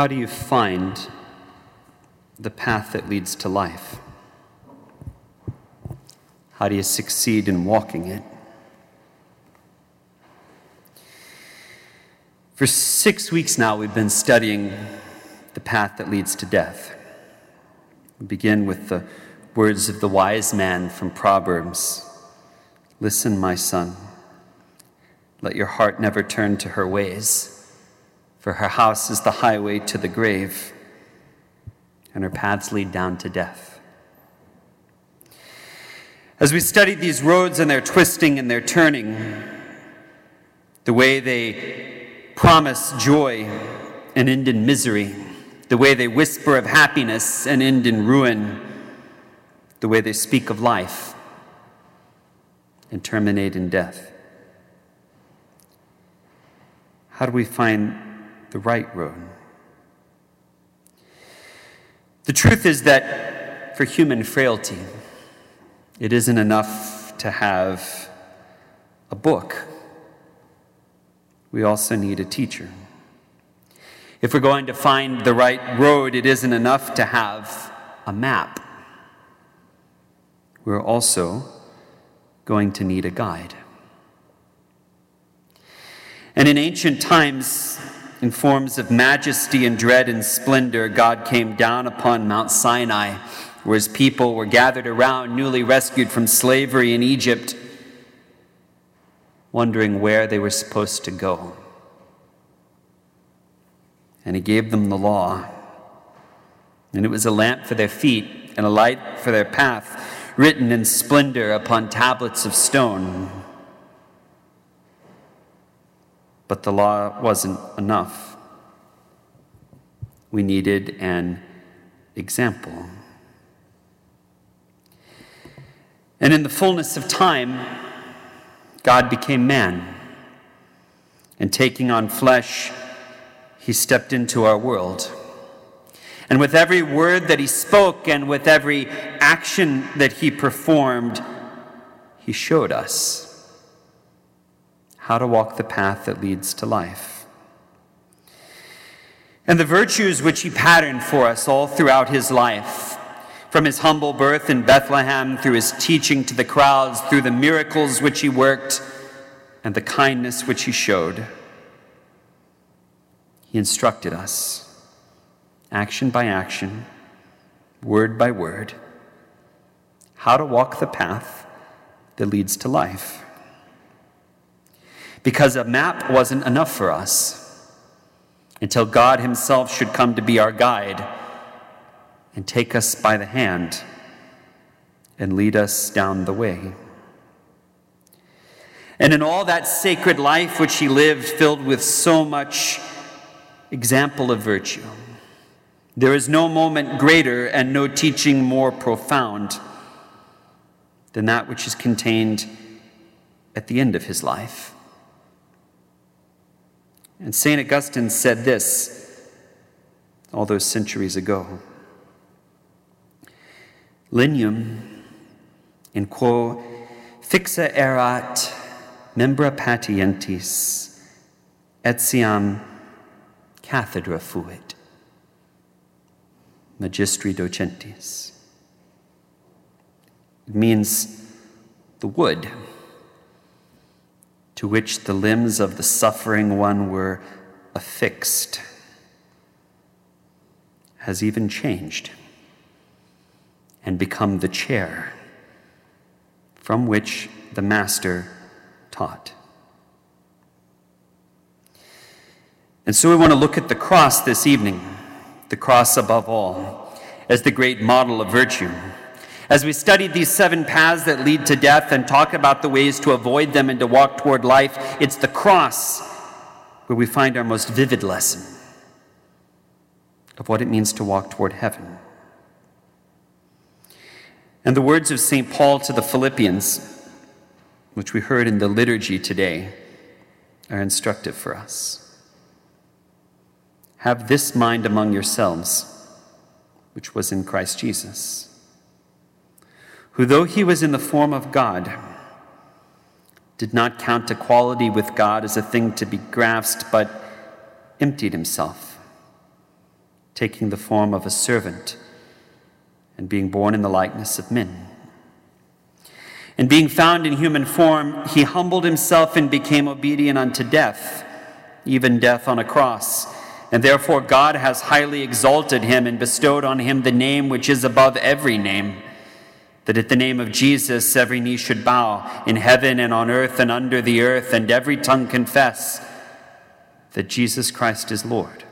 How do you find the path that leads to life? How do you succeed in walking it? For six weeks now, we've been studying the path that leads to death. We begin with the words of the wise man from Proverbs Listen, my son, let your heart never turn to her ways, for her house is the highway to the grave, and her paths lead down to death. As we study these roads and their twisting and their turning, the way they promise joy and end in misery, the way they whisper of happiness and end in ruin, the way they speak of life and terminate in death. How do we find the right road? The truth is that for human frailty, it isn't enough to have a book. We also need a teacher. If we're going to find the right road, it isn't enough to have a map. We're also going to need a guide. And in ancient times, in forms of majesty and dread and splendor, God came down upon Mount Sinai, where his people were gathered around, newly rescued from slavery in Egypt, wondering where they were supposed to go and he gave them the law. And it was a lamp for their feet and a light for their path, written in splendor upon tablets of stone. But the law wasn't enough. We needed an example. And in the fullness of time, God became man. And taking on flesh, he stepped into our world. And with every word that he spoke and with every action that he performed, he showed us how to walk the path that leads to life. And the virtues which he patterned for us all throughout his life, from his humble birth in Bethlehem, through his teaching to the crowds, through the miracles which he worked, and the kindness which he showed he instructed us, action by action, word by word, how to walk the path that leads to life. Because a map wasn't enough for us until God Himself should come to be our guide and take us by the hand and lead us down the way. And in all that sacred life which He lived, filled with so much example of virtue. There is no moment greater and no teaching more profound than that which is contained at the end of his life. And St. Augustine said this all those centuries ago Lignum in quo fixa erat membra patientis etiam cathedra fuit, magistri docentis. It means the wood to which the limbs of the suffering one were affixed has even changed and become the chair from which the Master taught. And so we want to look at the cross this evening, the cross above all, as the great model of virtue. As we study these seven paths that lead to death and talk about the ways to avoid them and to walk toward life, it's the cross where we find our most vivid lesson of what it means to walk toward heaven. And the words of St. Paul to the Philippians, which we heard in the liturgy today, are instructive for us. Have this mind among yourselves, which was in Christ Jesus, who, though he was in the form of God, did not count equality with God as a thing to be grasped, but emptied himself taking the form of a servant and being born in the likeness of men. And being found in human form, he humbled himself and became obedient unto death, even death on a cross. And therefore, God has highly exalted him and bestowed on him the name which is above every name, that at the name of Jesus every knee should bow in heaven and on earth and under the earth, and every tongue confess that Jesus Christ is Lord,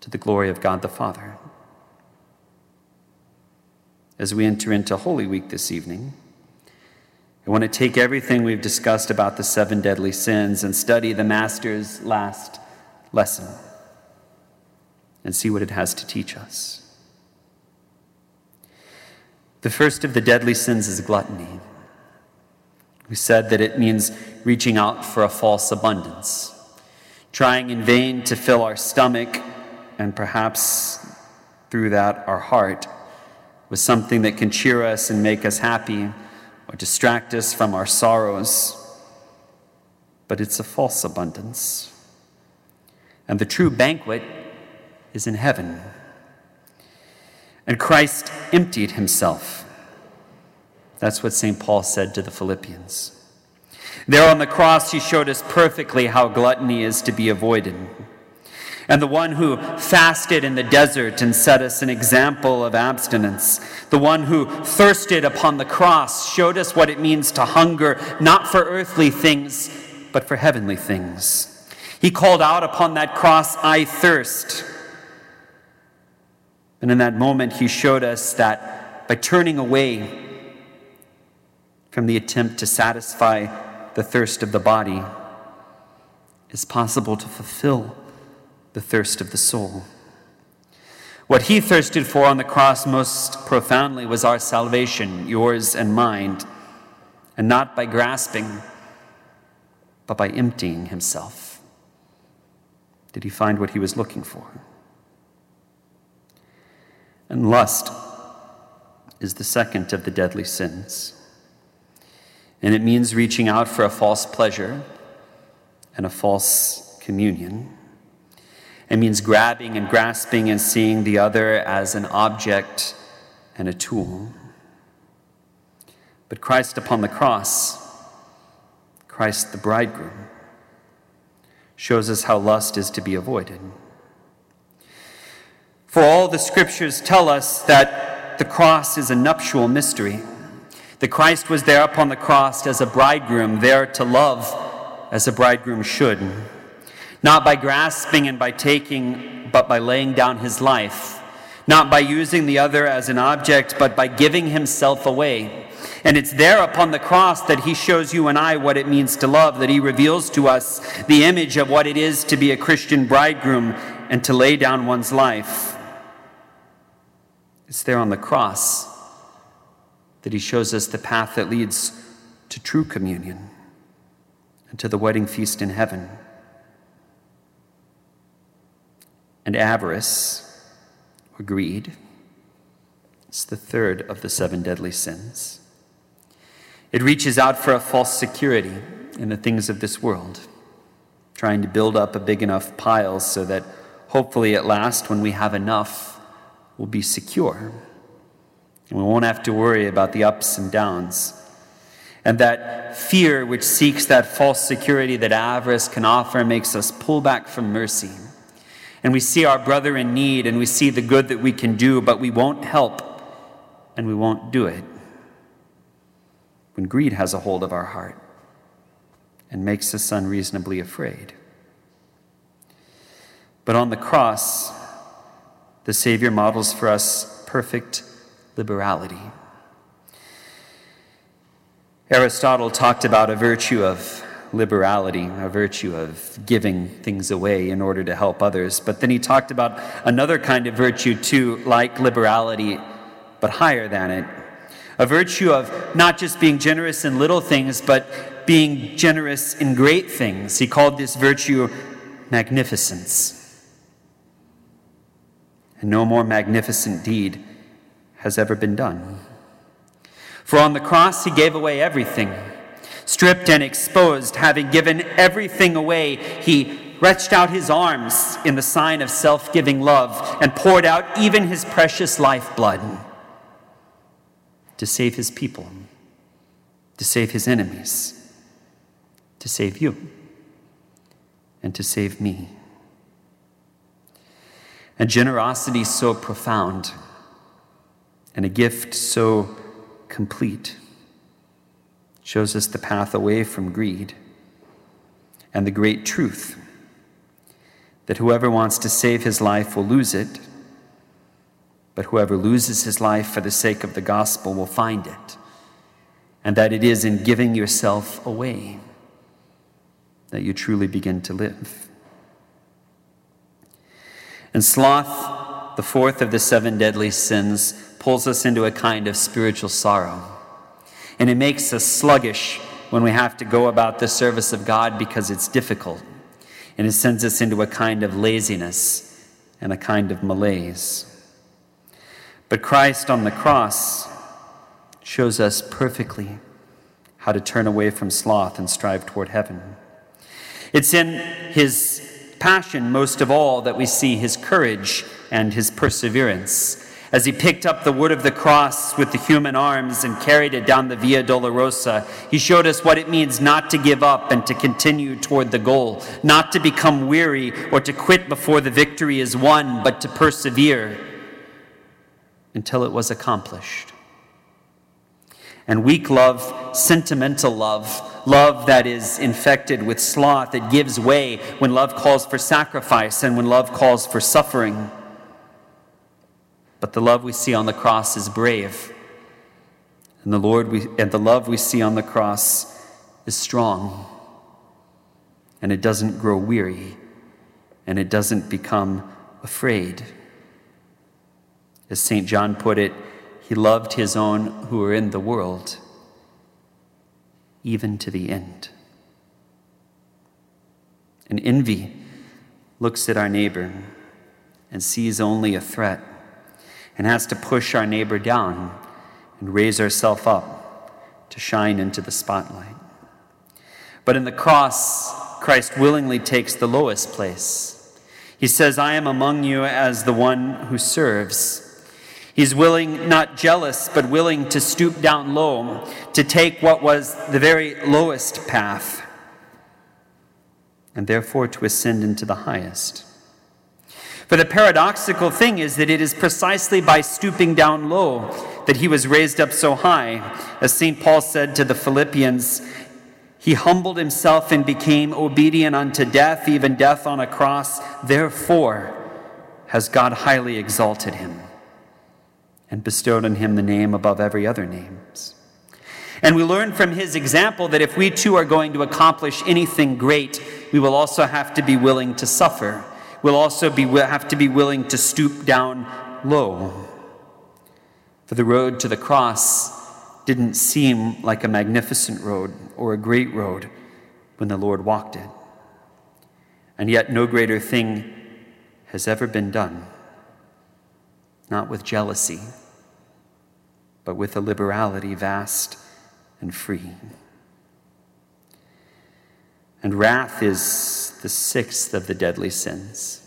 to the glory of God the Father as we enter into Holy Week this evening. I want to take everything we've discussed about the seven deadly sins and study the Master's last lesson and see what it has to teach us. The first of the deadly sins is gluttony. We said that it means reaching out for a false abundance, trying in vain to fill our stomach and perhaps through that our heart with something that can cheer us and make us happy or distract us from our sorrows. But it's a false abundance. And the true banquet is in heaven. And Christ emptied himself. That's what St. Paul said to the Philippians. There on the cross, he showed us perfectly how gluttony is to be avoided and the one who fasted in the desert and set us an example of abstinence, the one who thirsted upon the cross showed us what it means to hunger not for earthly things, but for heavenly things. He called out upon that cross, I thirst. And in that moment, he showed us that by turning away from the attempt to satisfy the thirst of the body, it's possible to fulfill the thirst of the soul. What he thirsted for on the cross most profoundly was our salvation, yours and mine, and not by grasping, but by emptying himself. Did he find what he was looking for? And lust is the second of the deadly sins. And it means reaching out for a false pleasure and a false communion. It means grabbing and grasping and seeing the other as an object and a tool. But Christ upon the cross, Christ the bridegroom, shows us how lust is to be avoided. For all the scriptures tell us that the cross is a nuptial mystery. The Christ was there upon the cross as a bridegroom, there to love as a bridegroom should not by grasping and by taking, but by laying down his life, not by using the other as an object, but by giving himself away. And it's there upon the cross that he shows you and I what it means to love, that he reveals to us the image of what it is to be a Christian bridegroom and to lay down one's life. It's there on the cross that he shows us the path that leads to true communion and to the wedding feast in heaven. and avarice, or greed. It's the third of the seven deadly sins. It reaches out for a false security in the things of this world, trying to build up a big enough pile so that hopefully at last, when we have enough, we'll be secure. And we won't have to worry about the ups and downs. And that fear which seeks that false security that avarice can offer makes us pull back from mercy and we see our brother in need and we see the good that we can do, but we won't help and we won't do it. When greed has a hold of our heart and makes us unreasonably afraid. But on the cross, the Savior models for us perfect liberality. Aristotle talked about a virtue of liberality, a virtue of giving things away in order to help others. But then he talked about another kind of virtue too, like liberality, but higher than it. A virtue of not just being generous in little things, but being generous in great things. He called this virtue magnificence. And no more magnificent deed has ever been done. For on the cross, he gave away everything Stripped and exposed, having given everything away, he reached out his arms in the sign of self giving love, and poured out even his precious lifeblood to save his people, to save his enemies, to save you, and to save me. A generosity so profound and a gift so complete shows us the path away from greed and the great truth that whoever wants to save his life will lose it, but whoever loses his life for the sake of the gospel will find it, and that it is in giving yourself away that you truly begin to live. And sloth, the fourth of the seven deadly sins, pulls us into a kind of spiritual sorrow. And it makes us sluggish when we have to go about the service of God because it's difficult. And it sends us into a kind of laziness and a kind of malaise. But Christ on the cross shows us perfectly how to turn away from sloth and strive toward heaven. It's in his passion, most of all, that we see his courage and his perseverance. As he picked up the wood of the cross with the human arms and carried it down the Via Dolorosa, he showed us what it means not to give up and to continue toward the goal, not to become weary or to quit before the victory is won, but to persevere until it was accomplished. And weak love, sentimental love, love that is infected with sloth, it gives way when love calls for sacrifice and when love calls for suffering. But the love we see on the cross is brave. And the Lord we, and the love we see on the cross is strong. And it doesn't grow weary and it doesn't become afraid. As St. John put it, he loved his own who were in the world even to the end. And envy looks at our neighbor and sees only a threat and has to push our neighbor down and raise ourselves up to shine into the spotlight. But in the cross, Christ willingly takes the lowest place. He says, I am among you as the one who serves. He's willing, not jealous, but willing to stoop down low, to take what was the very lowest path, and therefore to ascend into the highest. For the paradoxical thing is that it is precisely by stooping down low that he was raised up so high. As St. Paul said to the Philippians, he humbled himself and became obedient unto death, even death on a cross. Therefore, has God highly exalted him and bestowed on him the name above every other name. And we learn from his example that if we too are going to accomplish anything great, we will also have to be willing to suffer. We'll also be, have to be willing to stoop down low. For the road to the cross didn't seem like a magnificent road or a great road when the Lord walked it. And yet, no greater thing has ever been done. Not with jealousy but with a liberality vast and free. And wrath is the sixth of the deadly sins.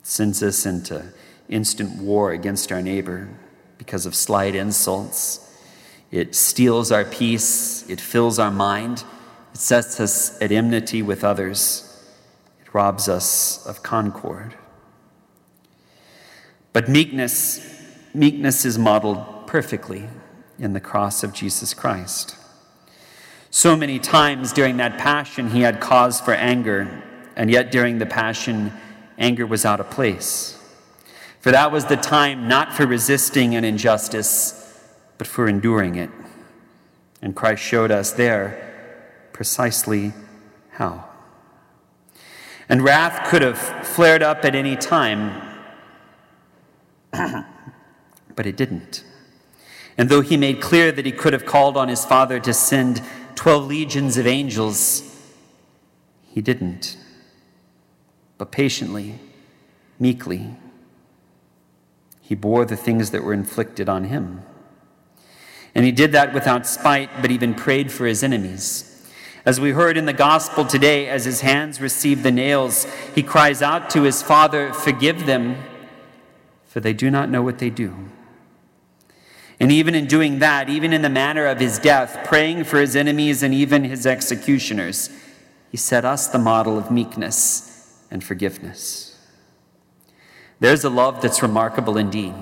It sends us into instant war against our neighbor because of slight insults. It steals our peace, it fills our mind, it sets us at enmity with others, it robs us of concord. But meekness, meekness is modeled perfectly in the cross of Jesus Christ. So many times during that passion, he had cause for anger, and yet during the passion, anger was out of place. For that was the time not for resisting an injustice, but for enduring it. And Christ showed us there precisely how. And wrath could have flared up at any time, but it didn't. And though he made clear that he could have called on his Father to send 12 legions of angels, he didn't. But patiently, meekly, he bore the things that were inflicted on him. And he did that without spite, but even prayed for his enemies. As we heard in the gospel today, as his hands receive the nails, he cries out to his Father, Forgive them, for they do not know what they do. And even in doing that, even in the manner of his death, praying for his enemies and even his executioners, he set us the model of meekness and forgiveness. There's a love that's remarkable indeed,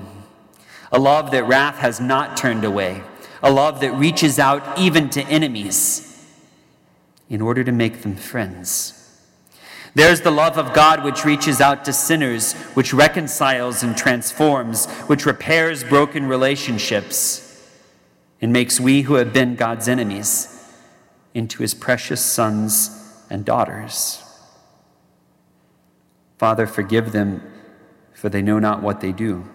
a love that wrath has not turned away, a love that reaches out even to enemies in order to make them friends. There's the love of God which reaches out to sinners, which reconciles and transforms, which repairs broken relationships, and makes we who have been God's enemies into his precious sons and daughters. Father, forgive them, for they know not what they do.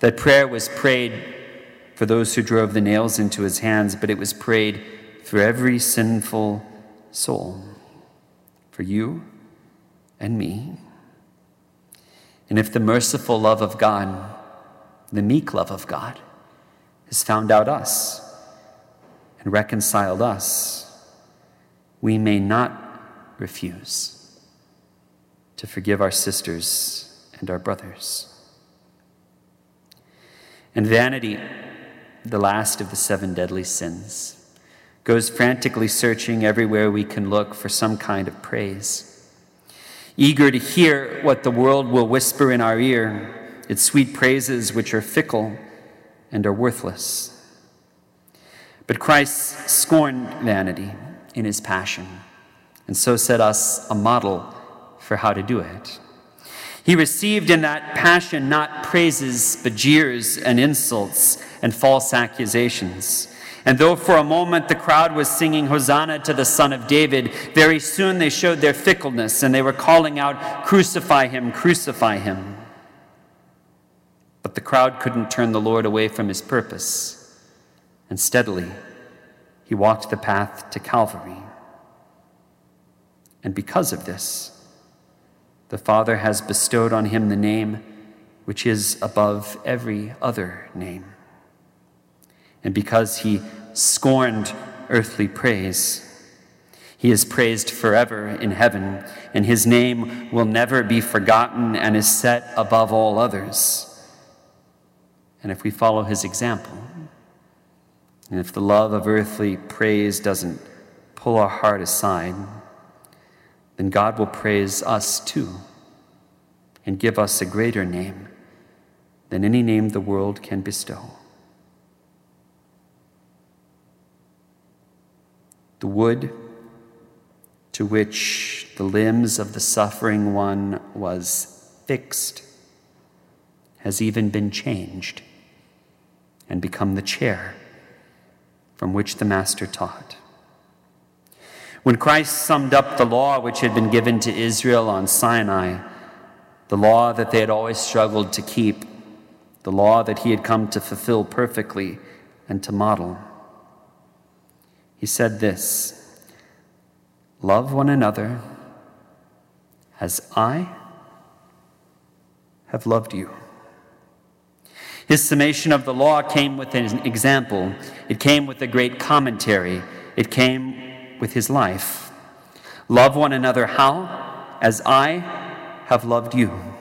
That prayer was prayed for those who drove the nails into his hands, but it was prayed for every sinful soul, for you and me. And if the merciful love of God, the meek love of God, has found out us and reconciled us, we may not refuse to forgive our sisters and our brothers. And vanity, the last of the seven deadly sins, goes frantically searching everywhere we can look for some kind of praise. Eager to hear what the world will whisper in our ear, its sweet praises which are fickle and are worthless. But Christ scorned vanity in his passion, and so set us a model for how to do it. He received in that passion not praises, but jeers and insults and false accusations. And though for a moment the crowd was singing Hosanna to the Son of David, very soon they showed their fickleness and they were calling out, Crucify him, crucify him. But the crowd couldn't turn the Lord away from his purpose. And steadily, he walked the path to Calvary. And because of this, the Father has bestowed on him the name which is above every other name. And because he scorned earthly praise, he is praised forever in heaven, and his name will never be forgotten and is set above all others. And if we follow his example, and if the love of earthly praise doesn't pull our heart aside, then God will praise us too and give us a greater name than any name the world can bestow. The wood to which the limbs of the suffering one was fixed has even been changed and become the chair from which the Master taught. When Christ summed up the law which had been given to Israel on Sinai, the law that they had always struggled to keep, the law that he had come to fulfill perfectly and to model, he said this Love one another as I have loved you. His summation of the law came with an example, it came with a great commentary, it came with his life. Love one another how? As I have loved you.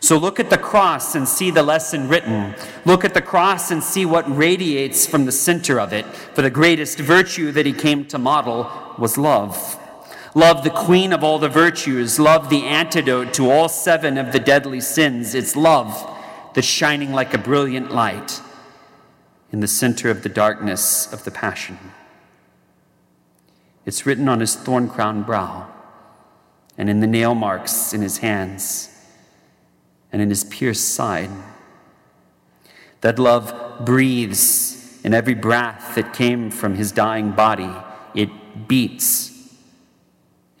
So look at the cross and see the lesson written. Look at the cross and see what radiates from the center of it. For the greatest virtue that he came to model was love. Love, the queen of all the virtues. Love, the antidote to all seven of the deadly sins. It's love that's shining like a brilliant light in the center of the darkness of the passion. It's written on his thorn crowned brow and in the nail marks in his hands and in his pierced side. That love breathes in every breath that came from his dying body. It beats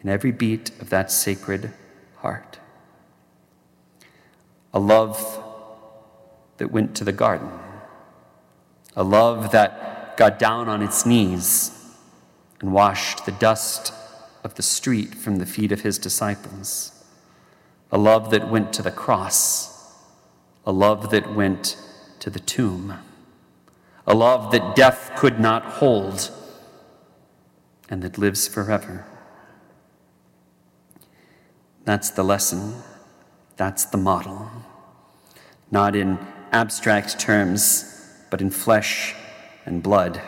in every beat of that sacred heart. A love that went to the garden. A love that got down on its knees and washed the dust of the street from the feet of his disciples. A love that went to the cross. A love that went to the tomb. A love that death could not hold. and that lives forever. That's the lesson. That's the model. Not in abstract terms, but in flesh and blood.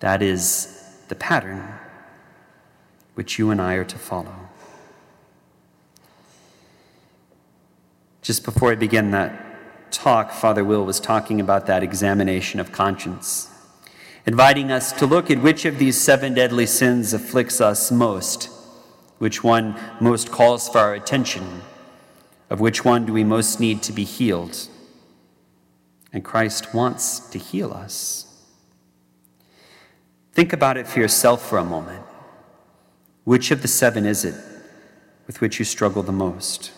That is the pattern which you and I are to follow. Just before I begin that talk, Father Will was talking about that examination of conscience, inviting us to look at which of these seven deadly sins afflicts us most, which one most calls for our attention, of which one do we most need to be healed. And Christ wants to heal us. Think about it for yourself for a moment. Which of the seven is it with which you struggle the most?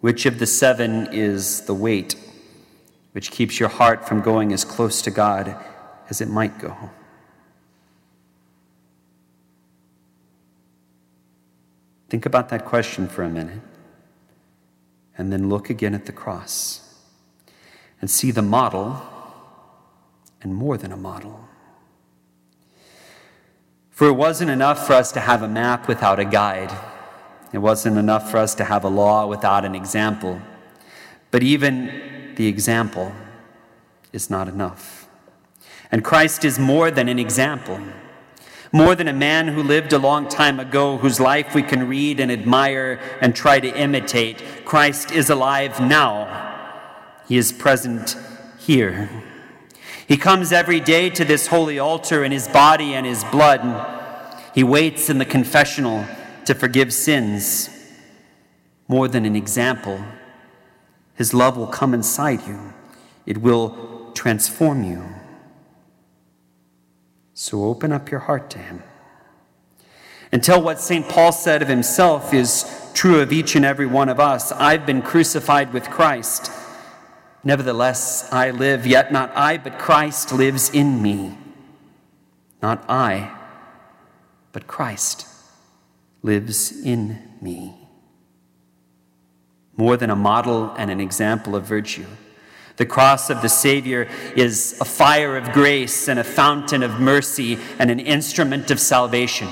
Which of the seven is the weight which keeps your heart from going as close to God as it might go? Think about that question for a minute and then look again at the cross and see the model and more than a model. For it wasn't enough for us to have a map without a guide. It wasn't enough for us to have a law without an example. But even the example is not enough. And Christ is more than an example, more than a man who lived a long time ago, whose life we can read and admire and try to imitate. Christ is alive now, He is present here. He comes every day to this holy altar in his body and his blood. He waits in the confessional to forgive sins. More than an example, his love will come inside you, it will transform you. So open up your heart to him. Until what St. Paul said of himself is true of each and every one of us I've been crucified with Christ. Nevertheless, I live, yet not I, but Christ lives in me. Not I, but Christ lives in me. More than a model and an example of virtue. The cross of the Savior is a fire of grace and a fountain of mercy and an instrument of salvation.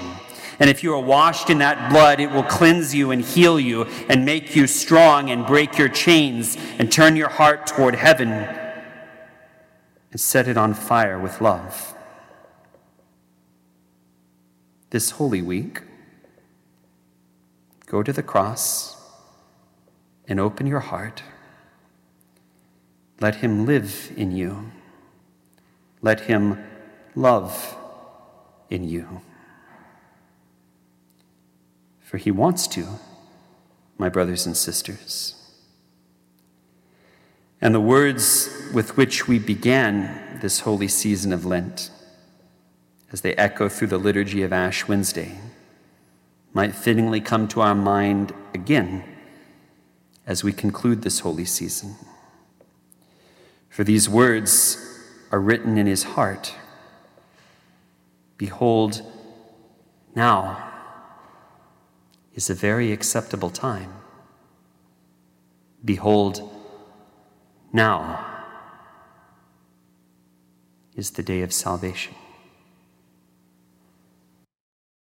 And if you are washed in that blood, it will cleanse you and heal you and make you strong and break your chains and turn your heart toward heaven and set it on fire with love. This Holy Week, go to the cross and open your heart. Let Him live in you. Let Him love in you for he wants to, my brothers and sisters. And the words with which we began this holy season of Lent, as they echo through the liturgy of Ash Wednesday, might fittingly come to our mind again as we conclude this holy season. For these words are written in his heart Behold, now is a very acceptable time. Behold, now is the day of salvation.